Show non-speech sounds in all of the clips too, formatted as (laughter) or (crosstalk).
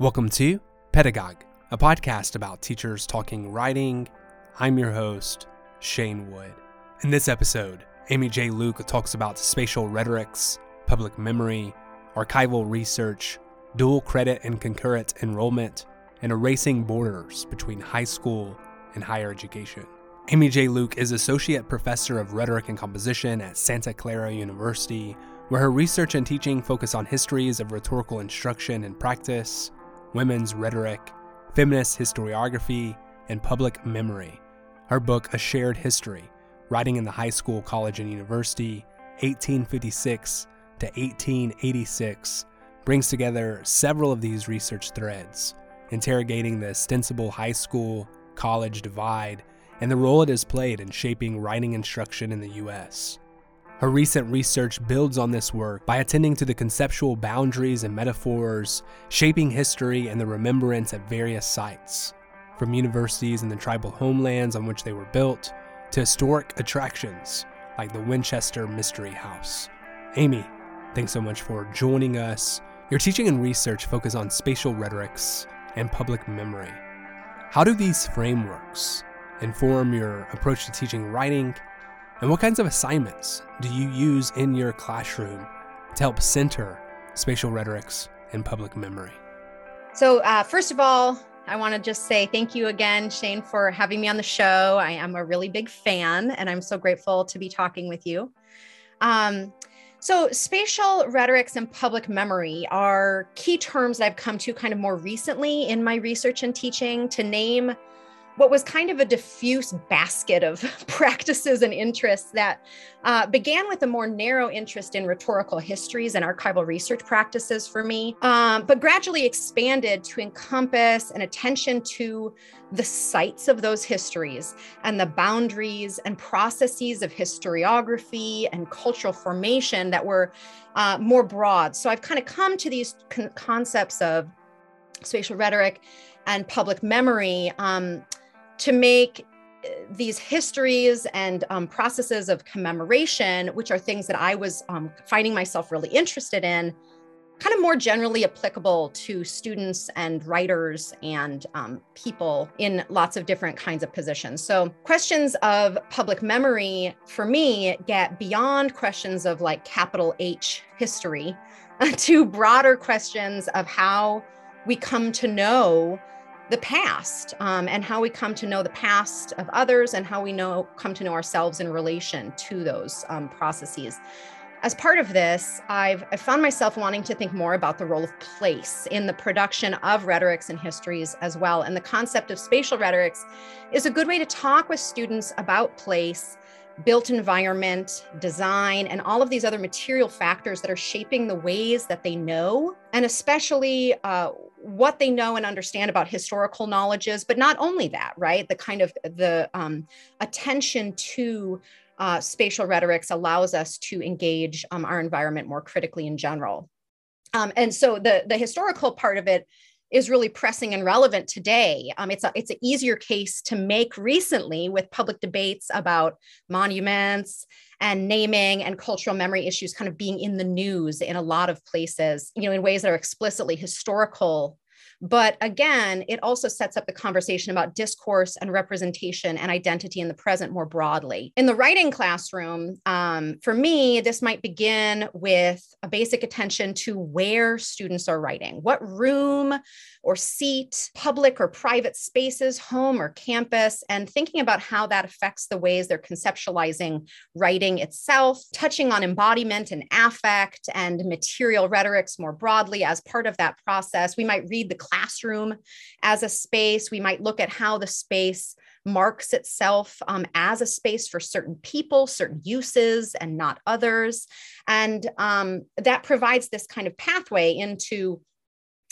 Welcome to Pedagogue, a podcast about teachers talking writing. I'm your host, Shane Wood. In this episode, Amy J. Lueck talks about spatial rhetorics, public memory, archival research, dual credit and concurrent enrollment, and erasing borders between high school and higher education. Amy J. Lueck is Associate Professor of Rhetoric and Composition at Santa Clara University, where her research and teaching focus on histories of rhetorical instruction and practice, women's rhetoric, feminist historiography, and public memory. Her book, A Shared History Writing in the High School, College, and University, 1856 to 1886, brings together several of these research threads, interrogating the ostensible high school college divide and the role it has played in shaping writing instruction in the U.S. Her recent research builds on this work by attending to the conceptual boundaries and metaphors shaping history and the remembrance at various sites, from universities and the tribal homelands on which they were built to historic attractions like the Winchester Mystery House. Amy, thanks so much for joining us. Your teaching and research focus on spatial rhetorics and public memory. How do these frameworks inform your approach to teaching writing? And what kinds of assignments do you use in your classroom to help center spatial rhetorics and public memory? So, uh, first of all, I want to just say thank you again, Shane, for having me on the show. I am a really big fan, and I'm so grateful to be talking with you. Um, so, spatial rhetorics and public memory are key terms that I've come to kind of more recently in my research and teaching to name what was kind of a diffuse basket of (laughs) practices and interests that uh, began with a more narrow interest in rhetorical histories and archival research practices for me, um, but gradually expanded to encompass an attention to the sites of those histories and the boundaries and processes of historiography and cultural formation that were uh, more broad. So I've kind of come to these con- concepts of spatial rhetoric and public memory um, to make uh, these histories and um, processes of commemoration, which are things that I was um, finding myself really interested in, kind of more generally applicable to students and writers and um, people in lots of different kinds of positions. So, questions of public memory for me get beyond questions of like capital H history (laughs) to broader questions of how we come to know the past um, and how we come to know the past of others and how we know come to know ourselves in relation to those um, processes. As part of this I've, i found myself wanting to think more about the role of place in the production of rhetorics and histories as well and the concept of spatial rhetorics is a good way to talk with students about place built environment, design, and all of these other material factors that are shaping the ways that they know, and especially uh, what they know and understand about historical knowledges. But not only that, right? The kind of the um, attention to uh, spatial rhetorics allows us to engage um, our environment more critically in general. Um, and so the the historical part of it is really pressing and relevant today. Um, it's a it's an easier case to make recently with public debates about monuments and naming and cultural memory issues kind of being in the news in a lot of places, you know, in ways that are explicitly historical but again, it also sets up the conversation about discourse and representation and identity in the present more broadly. In the writing classroom, um, for me, this might begin with a basic attention to where students are writing, what room or seat, public or private spaces, home or campus, and thinking about how that affects the ways they're conceptualizing writing itself, touching on embodiment and affect and material rhetorics more broadly as part of that process. We might read the classroom as a space. We might look at how the space marks itself um, as a space for certain people, certain uses, and not others. And um, that provides this kind of pathway into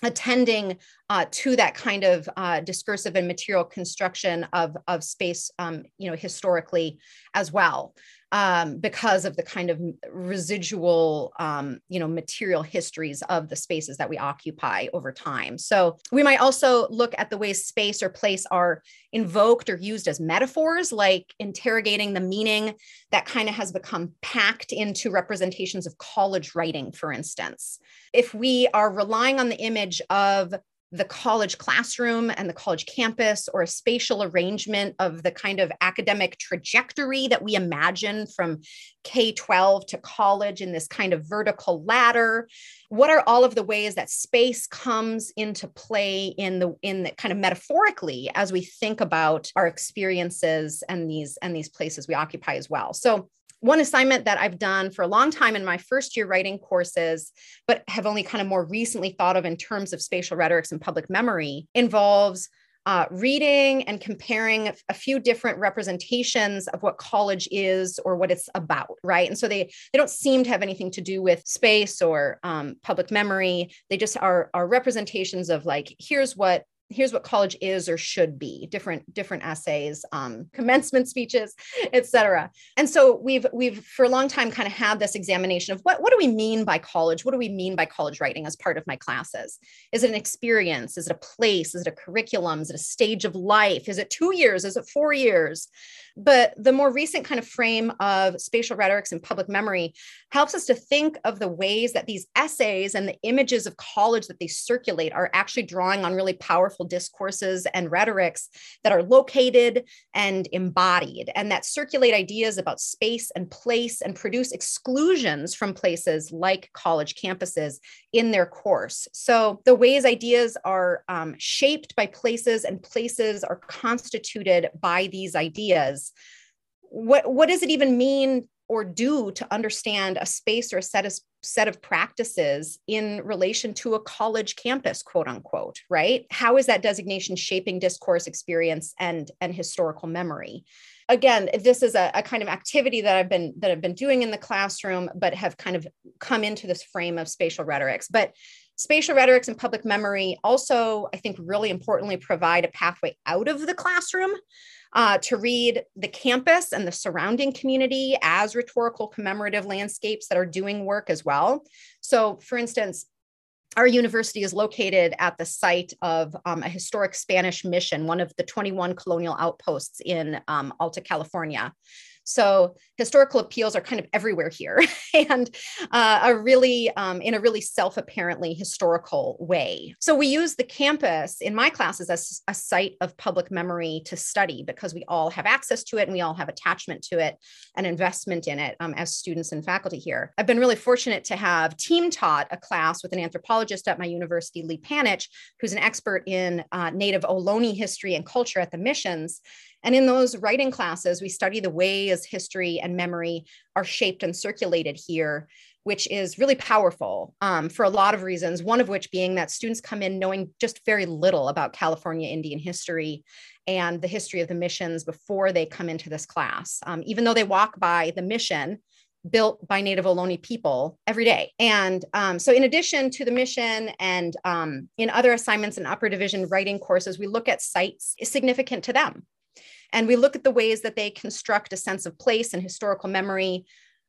attending uh, to that kind of uh, discursive and material construction of, of space, um, you know, historically as well um, because of the kind of residual, um, you know, material histories of the spaces that we occupy over time. So we might also look at the ways space or place are invoked or used as metaphors, like interrogating the meaning that kind of has become packed into representations of college writing, for instance. If we are relying on the image of the college classroom and the college campus or a spatial arrangement of the kind of academic trajectory that we imagine from K 12 to college in this kind of vertical ladder? What are all of the ways that space comes into play in the in the kind of metaphorically as we think about our experiences and these and these places we occupy as well? So one assignment that I've done for a long time in my first year writing courses, but have only kind of more recently thought of in terms of spatial rhetorics and public memory, involves uh, reading and comparing a few different representations of what college is or what it's about right? And so they they don't seem to have anything to do with space or um, public memory. They just are are representations of like here's what here's what college is or should be different different essays um, commencement speeches (laughs) etc and so we've we've for a long time kind of had this examination of what what do we mean by college? What do we mean by college writing as part of my classes? Is it an experience? Is it a place? Is it a curriculum? Is it a stage of life? Is it two years? Is it four years? But the more recent kind of frame of spatial rhetorics and public memory helps us to think of the ways that these essays and the images of college that they circulate are actually drawing on really powerful discourses and rhetorics that are located and embodied and that circulate ideas about space and place and produce exclusions from places like college campuses in their course. So the ways ideas are um, shaped by places and places are constituted by these ideas what what does it even mean or do to understand a space or a set of set of practices in relation to a college campus quote unquote right? How is that designation shaping discourse experience and and historical memory? Again this is a, a, kind of activity that i've been that i've been doing in the classroom but have kind of come into this frame of spatial rhetorics. But spatial rhetorics and public memory also i think really importantly provide a pathway out of the classroom uh, to read the campus and the surrounding community as rhetorical commemorative landscapes that are doing work as well. So, for instance, our university is located at the site of um, a historic Spanish mission, one of the 21 colonial outposts in um, Alta California. So historical appeals are kind of everywhere here (laughs) and uh, a really um, in a really self-apparently historical way. So we use the campus in my classes as a site of public memory to study because we all have access to it and we all have attachment to it and investment in it um, as students and faculty here. I've been really fortunate to have team taught a class with an anthropologist at my university, Lee Panich, who's an expert in uh, Native Ohlone history and culture at the missions. And in those writing classes, we study the ways history and memory are shaped and circulated here, which is really powerful um, for a lot of reasons. One of which being that students come in knowing just very little about California Indian history and the history of the missions before they come into this class. Um, even though they walk by the mission, built by Native Ohlone people every day. And um, so, in addition to the mission and um, in other assignments and upper division writing courses, we look at sites significant to them. And we look at the ways that they construct a sense of place and historical memory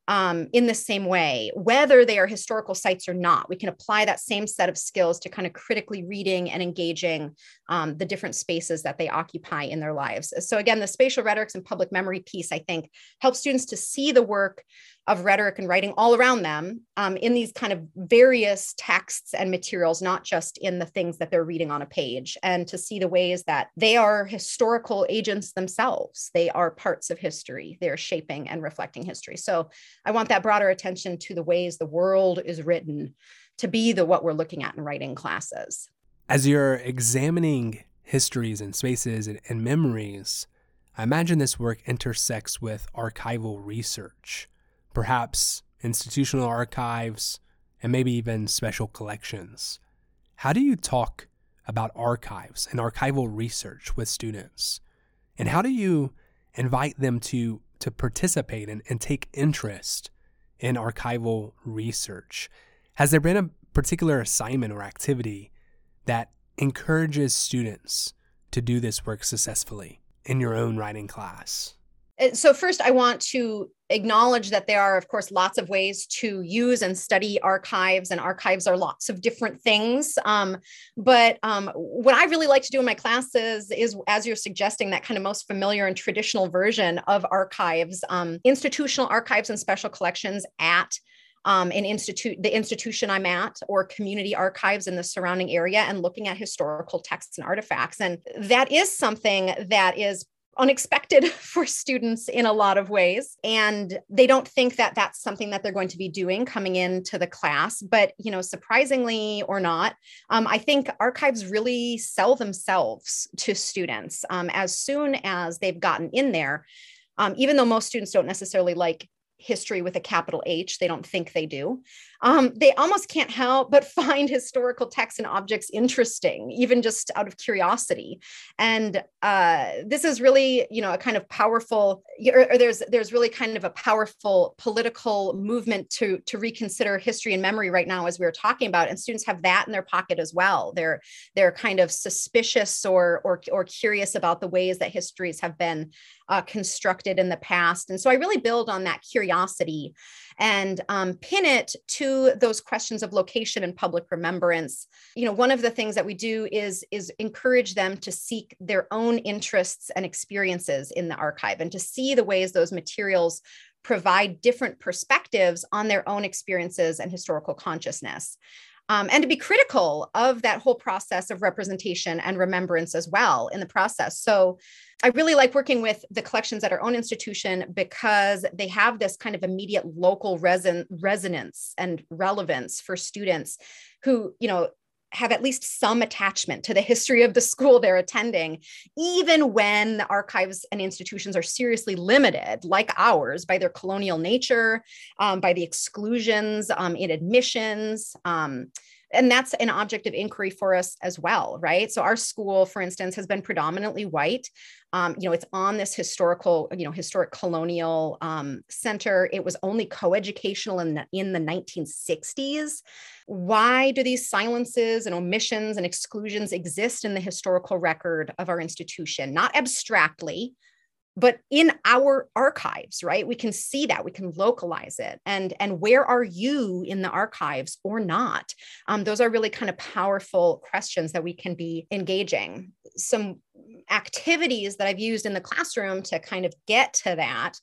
um, in the same way, whether they are historical sites or not. We can apply that same set of skills to kind of critically reading and engaging um, the different spaces that they occupy in their lives. So, again, the spatial rhetorics and public memory piece, I think, helps students to see the work of rhetoric and writing all around them um, in these kind of various texts and materials, not just in the things that they're reading on a page, and to see the ways that they are historical agents themselves. They are parts of history, they're shaping and reflecting history. So I want that broader attention to the ways the world is written to be the what we're looking at in writing classes. As you're examining histories and spaces and, and memories, I imagine this work intersects with archival research perhaps institutional archives, and maybe even special collections. How do you talk about archives and archival research with students? And how do you invite them to, to participate and, and take interest in archival research? Has there been a particular assignment or activity that encourages students to do this work successfully in your own writing class? Uh, so first i want to acknowledge that there are of course lots of ways to use and study archives and archives are lots of different things um, but um, what i really like to do in my classes is as you're suggesting that kind of most familiar and traditional version of archives um, institutional archives and special collections at um, an institute, the institution I'm at, or community archives in the surrounding area, and looking at historical texts and artifacts. And that is something that is unexpected (laughs) for students in a lot of ways and they don't think that that's something that they're going to be doing coming into the class but you know surprisingly or not um, i think archives really sell themselves to students um, as soon as they've gotten in there um, even though most students don't necessarily like history with a capital H. They don't think they do. Um, they almost can't help but (laughs) find historical texts and objects interesting, even just out of curiosity. And uh, this is really, you know, a kind of powerful, or, or, there's there's really kind of a powerful political movement to to reconsider history and memory right now, as we were talking about. And students have that in their pocket as well. They're they're kind of suspicious or or or curious about the ways that histories have been uh, constructed in the past. And so I really build on that curiosity and um, pin it to those questions of location and public remembrance. You know, one of the things that we do is is encourage them to seek their own interests and experiences in the archive and to see the ways those materials provide different perspectives on their own experiences and historical consciousness um, and to be critical of that whole process of representation and remembrance as well in the process. So I really like working with the collections at our own institution because they have this kind of immediate local reson- resonance and relevance for students who, you know, have at least some attachment to the history of the school they're attending, even when the archives and institutions are seriously limited, like ours, by their colonial nature, um, by the exclusions um, in admissions. Um, and that's an object of inquiry for us as well right? So our school for instance has been predominantly white. Um, you know it's on this historical you know historic colonial um, center. It was only coeducational in the, in the 1960s why do these silences and omissions and exclusions exist in the historical record of our institution? Not abstractly but in our archives right? We can see that we can localize it and and where are you in the archives or not? Um, those are really kind of powerful questions that we can be engaging. Some activities that i've used in the classroom to kind of get to that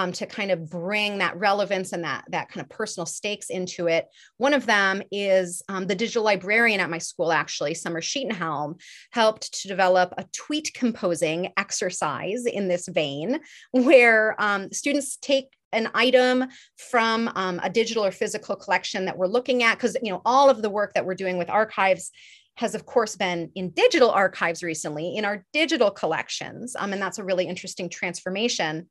um, to kind of bring that relevance and that that kind of personal stakes into it. One of them is um, the digital librarian at my school, actually, Summer Sheetenhelm, helped to develop a tweet composing exercise in this vein, where um, students take an item from um, a digital or physical collection that we're looking at because you know all of the work that we're doing with archives has of course been in digital archives recently in our digital collections um, and that's a really interesting transformation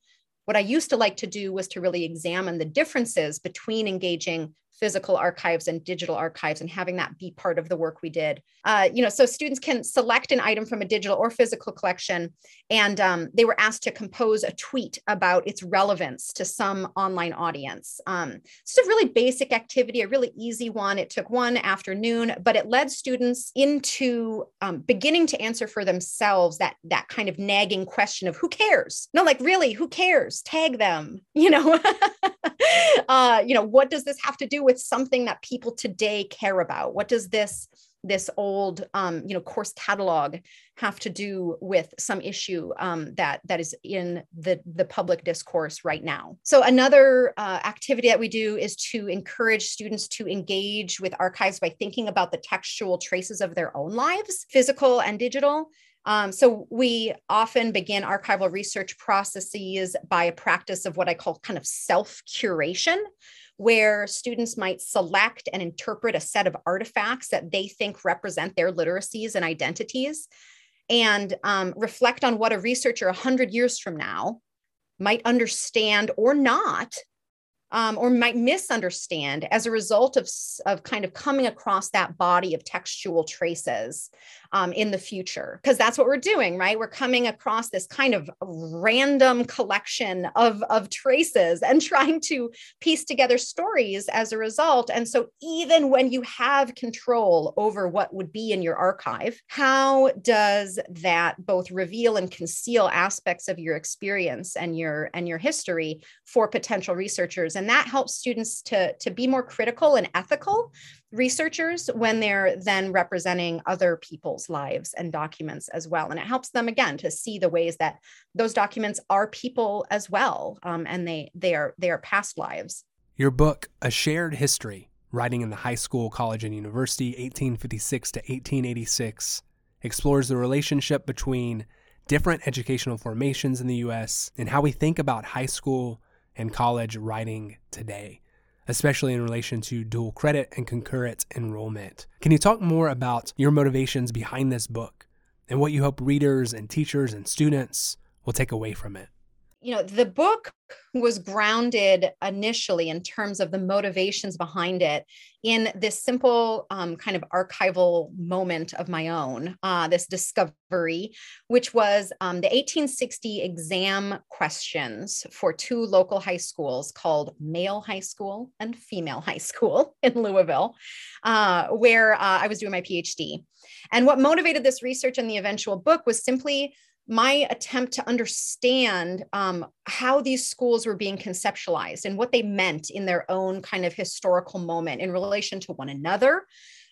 what I used to like to do was to really examine the differences between engaging physical archives and digital archives and having that be part of the work we did. Uh, you know, so students can select an item from a digital or physical collection, and um, they were asked to compose a tweet about its relevance to some online audience. Um, it's a really basic activity, a really easy one. It took one afternoon, but it led students into um, beginning to answer for themselves that that kind of nagging question of who cares? No, like really, who cares? Tag them, (laughs) you know. (laughs) uh, you know, what does this have to do with something that people today care about? What does this this old um, you know course catalog have to do with some issue um, that that is in the the public discourse right now so another uh, activity that we do is to encourage students to engage with archives by thinking about the textual traces of their own lives physical and digital um, so we often begin archival research processes by a practice of what I call kind of self curation, where students might select and interpret a set of artifacts that they think represent their literacies and identities and um, reflect on what a researcher 100 years from now might understand or not um, or might misunderstand as a result of, of kind of coming across that body of textual traces um, in the future because that's what we're doing right? We're coming across this kind of random collection of, of traces and (laughs) trying to piece together stories as a result. And so even when you have control over what would be in your archive how does that both reveal and conceal aspects of your experience and your and your history for potential researchers? And that helps students to to be more critical and ethical researchers when they're then representing other people's lives and documents as well. And it helps them again to see the ways that those documents are people as well, um, and they they are they are past lives. Your book, A Shared History Writing in the High School, College, and University, 1856 to 1886, explores the relationship between different educational formations in the U.S. and how we think about high school and college writing today, especially in relation to dual credit and concurrent enrollment. Can you talk more about your motivations behind this book and what you hope readers and teachers and students will take away from it? You know the book was grounded initially in terms of the motivations behind it in this simple um, kind of archival moment of my own uh, this discovery which was um, the 1860 exam questions for two local high schools called male high school and female high school (laughs) in louisville uh, where uh, i was doing my phd and what motivated this research and the eventual book was simply my attempt to understand um, how these schools were being conceptualized and what they meant in their own kind of historical moment in relation to one another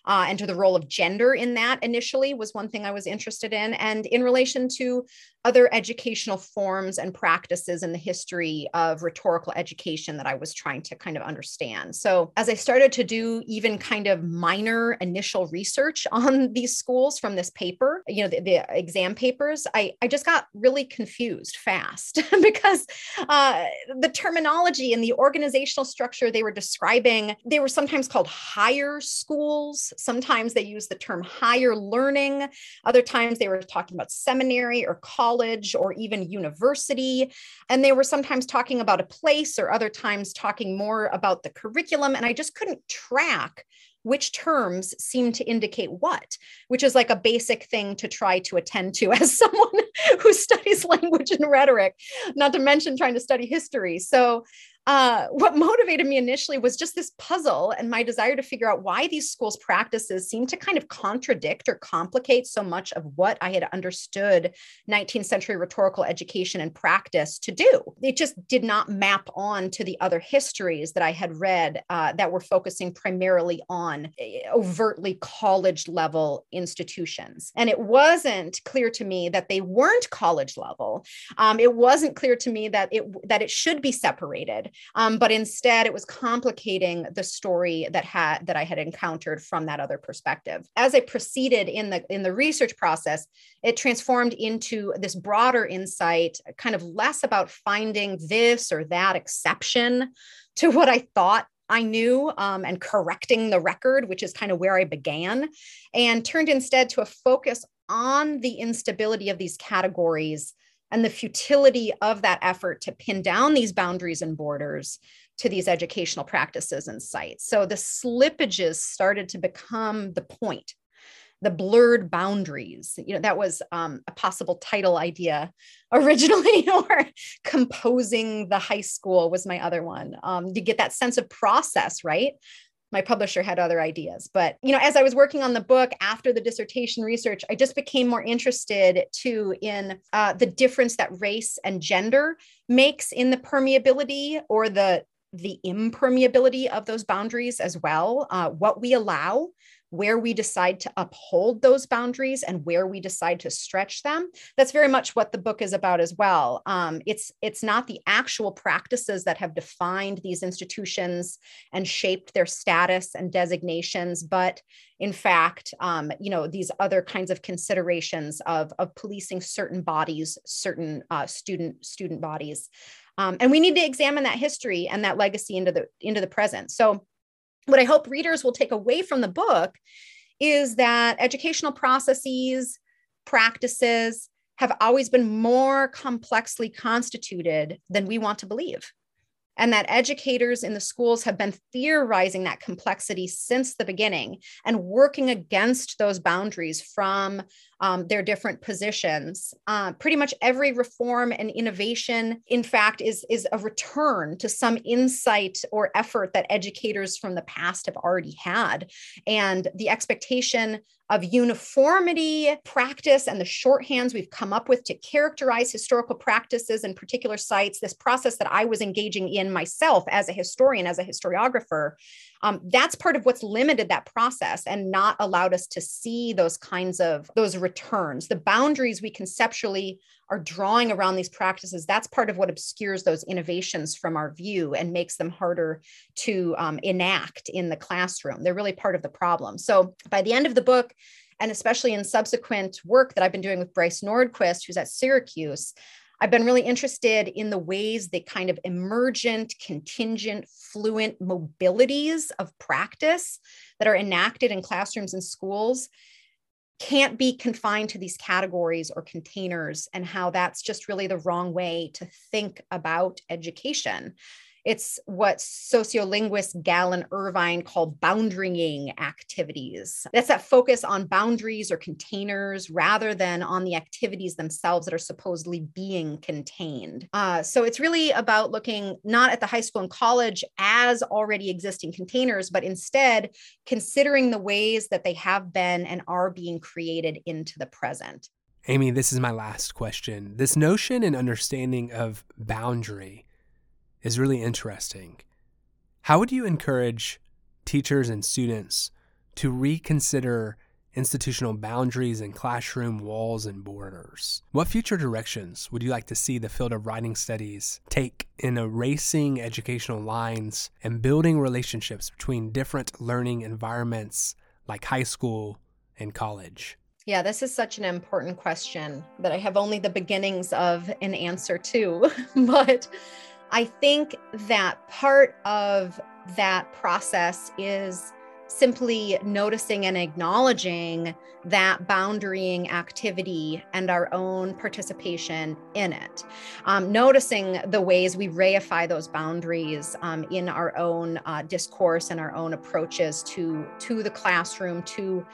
uh, and to the role of gender in that initially was one thing I was interested in. And in relation to other educational forms and practices in the history of rhetorical education that I was trying to kind of understand. So, as I started to do even kind of minor initial research (laughs) on these schools from this paper, you know, the, the exam papers, I, I just got really confused fast (laughs) because uh, the terminology and the organizational structure they were describing, they were sometimes called higher schools. Sometimes they used the term higher learning. Other times they were talking about seminary or college or even university. And they were sometimes talking about a place or other times talking more about the curriculum. And I just couldn't track which terms seem to indicate what, which is like a basic thing to try to attend to (laughs) as someone who studies (laughs) language and rhetoric, not to mention trying to study history. So uh, what motivated me initially was just this puzzle and my desire to figure out why these schools' practices seem to kind of contradict or complicate so much of what I had understood 19th century rhetorical education and practice to do. It just did not map on to the other histories that I had read uh, that were focusing primarily on eh, overtly college level institutions. And it wasn't clear to me that they weren't college level. Um, it wasn't clear to me that it that it should be separated um, but instead it was complicating the story that had that I had encountered from that other perspective. As I proceeded in the in the research process, it transformed into this broader insight, kind of less about finding this or that exception to what I thought I knew um, and correcting the record, which is kind of where I began, and turned instead to a focus on the instability of these categories and the futility of that effort to pin down these boundaries and borders to these educational practices and sites. So the slippages started to become the point, the blurred boundaries. You know, that was um, a possible title idea (laughs) originally, (laughs) or composing the high school was my other one. Um, to get that sense of process, right? My publisher had other ideas. But you know as i was working on the book after the dissertation research i just became more interested too in uh, the difference that race and gender makes in the permeability or the the impermeability of those boundaries as well uh, what we allow where we decide to uphold those boundaries and where we decide to stretch them that's very much what the book is about as well. Um, it's it's not the actual practices that have defined these institutions and shaped their status and designations but in fact um, you know these other kinds of considerations of of policing certain bodies certain uh, student student bodies. Um, and we need to examine that history and that legacy into the into the present. So what I hope readers will take away from the book is that educational processes, practices have always been more complexly constituted than we want to believe. And that educators in the schools have been theorizing that complexity since the beginning and working against those boundaries from um, their different positions. Uh, pretty much every reform and innovation, in fact, is, is a return to some insight or effort that educators from the past have already had. And the expectation of uniformity practice and the shorthands we've come up with to characterize historical practices in particular sites, this process that I was engaging in myself as a historian, as a historiographer, um, that's part of what's limited that process and not allowed us to see those kinds of those returns. The boundaries we conceptually are drawing around these practices that's part of what obscures those innovations from our view and makes them harder to um, enact in the classroom. They're really part of the problem. So by the end of the book and especially in subsequent work that i've been doing with Brice Nordquist who's at syracuse I've been really interested in the ways that kind of emergent, contingent, fluent mobilities of practice that are enacted in classrooms and schools can't be confined to these categories or containers, and how that's just really the wrong way to think about education. It's what sociolinguist Gal and Irvine called boundarying activities. That's that focus on boundaries or containers rather than on the activities themselves that are supposedly being contained. Uh, so it's really about looking not at the high school and college as already existing containers, but instead considering the ways that they have been and are being created into the present. Amy, this is my last question. This notion and understanding of boundary is really interesting. How would you encourage teachers and students to reconsider institutional boundaries and classroom walls and borders? What future directions would you like to see the field of writing studies take in erasing educational lines and building relationships between different learning environments like high school and college? Yeah, this is such an important question that I have only the beginnings of an answer to. (laughs) but I think that part of that process is simply noticing and acknowledging that boundarying activity and our own participation in it. Um, noticing the ways we reify those boundaries um, in our own uh, discourse and our own approaches to, to the classroom, to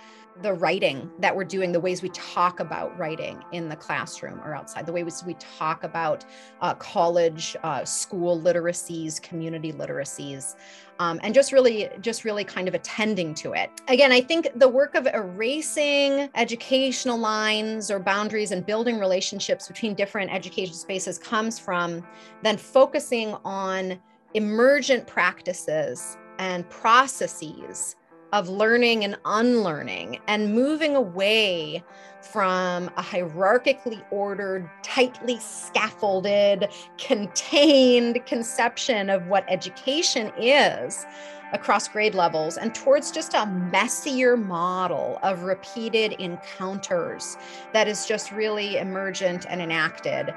the writing that we're doing, the ways we talk about writing in the classroom or outside, the ways we talk about uh, college, uh, school literacies, community literacies, um, and just really, just really kind of attending to it. Again, I think the work of erasing educational lines or boundaries and building relationships between different education spaces comes from then focusing on emergent practices and processes of learning and unlearning and moving away from a hierarchically ordered, tightly scaffolded, contained conception of what education is across grade levels and towards just a messier model of repeated encounters that is just really emergent and enacted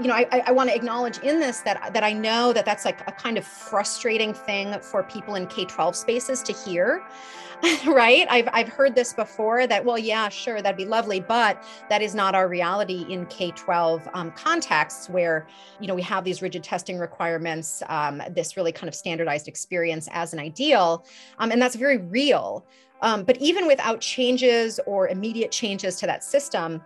you know, I, I want to acknowledge in this that that I know that that's like a kind of frustrating thing for people in K twelve spaces to hear, (laughs) right? I've I've heard this before that well, yeah, sure, that'd be lovely, but that is not our reality in K twelve um, contexts where you know we have these rigid testing requirements, um, this really kind of standardized experience as an ideal, um, and that's very real. Um, but even without changes or immediate changes to that system,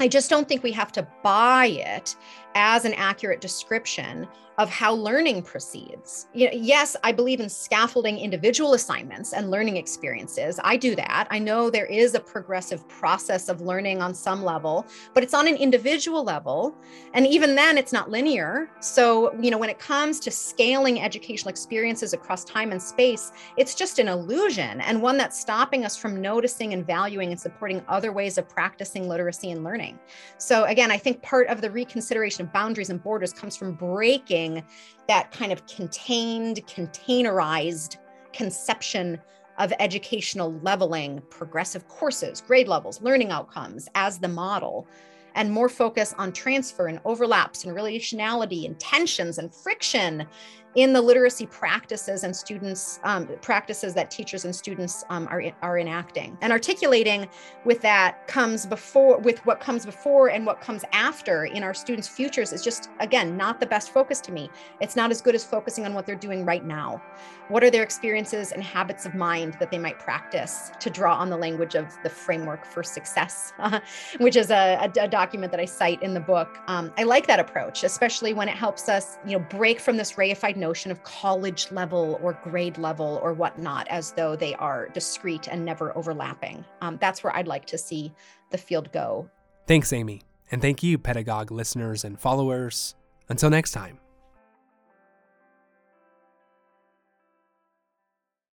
I just don't think we have to buy it as an accurate description of how learning proceeds. You know, yes, I believe in scaffolding individual assignments and learning experiences. I do that. I know there is a progressive process of learning on some level, but it's on an individual level. And even then, it's not linear. So, you know, when it comes to scaling educational experiences across time and space, it's just an illusion and one that's stopping us from noticing and valuing and supporting other ways of practicing literacy and learning. So, again, I think part of the reconsideration of boundaries and borders comes from breaking that kind of contained, containerized conception of educational leveling, progressive courses, grade levels, learning outcomes as the model, and more focus on transfer and overlaps and relationality and tensions and friction in the literacy practices and students um, practices that teachers and students um, are, are enacting. And articulating with that comes before with what comes before and what comes after in our students futures is just again not the best focus to me. It's not as good as focusing on what they're doing right now. What are their experiences and habits of mind that they might practice to draw on the language of the framework for success (laughs) which is a, a, a, document that i cite in the book. Um, i like that approach especially when it helps us you know break from this reified notion of college level or grade level or whatnot as though they are discrete and never overlapping. Um, that's where I'd like to see the field go. Thanks, Amy. And thank you, Pedagogue listeners and followers. Until next time.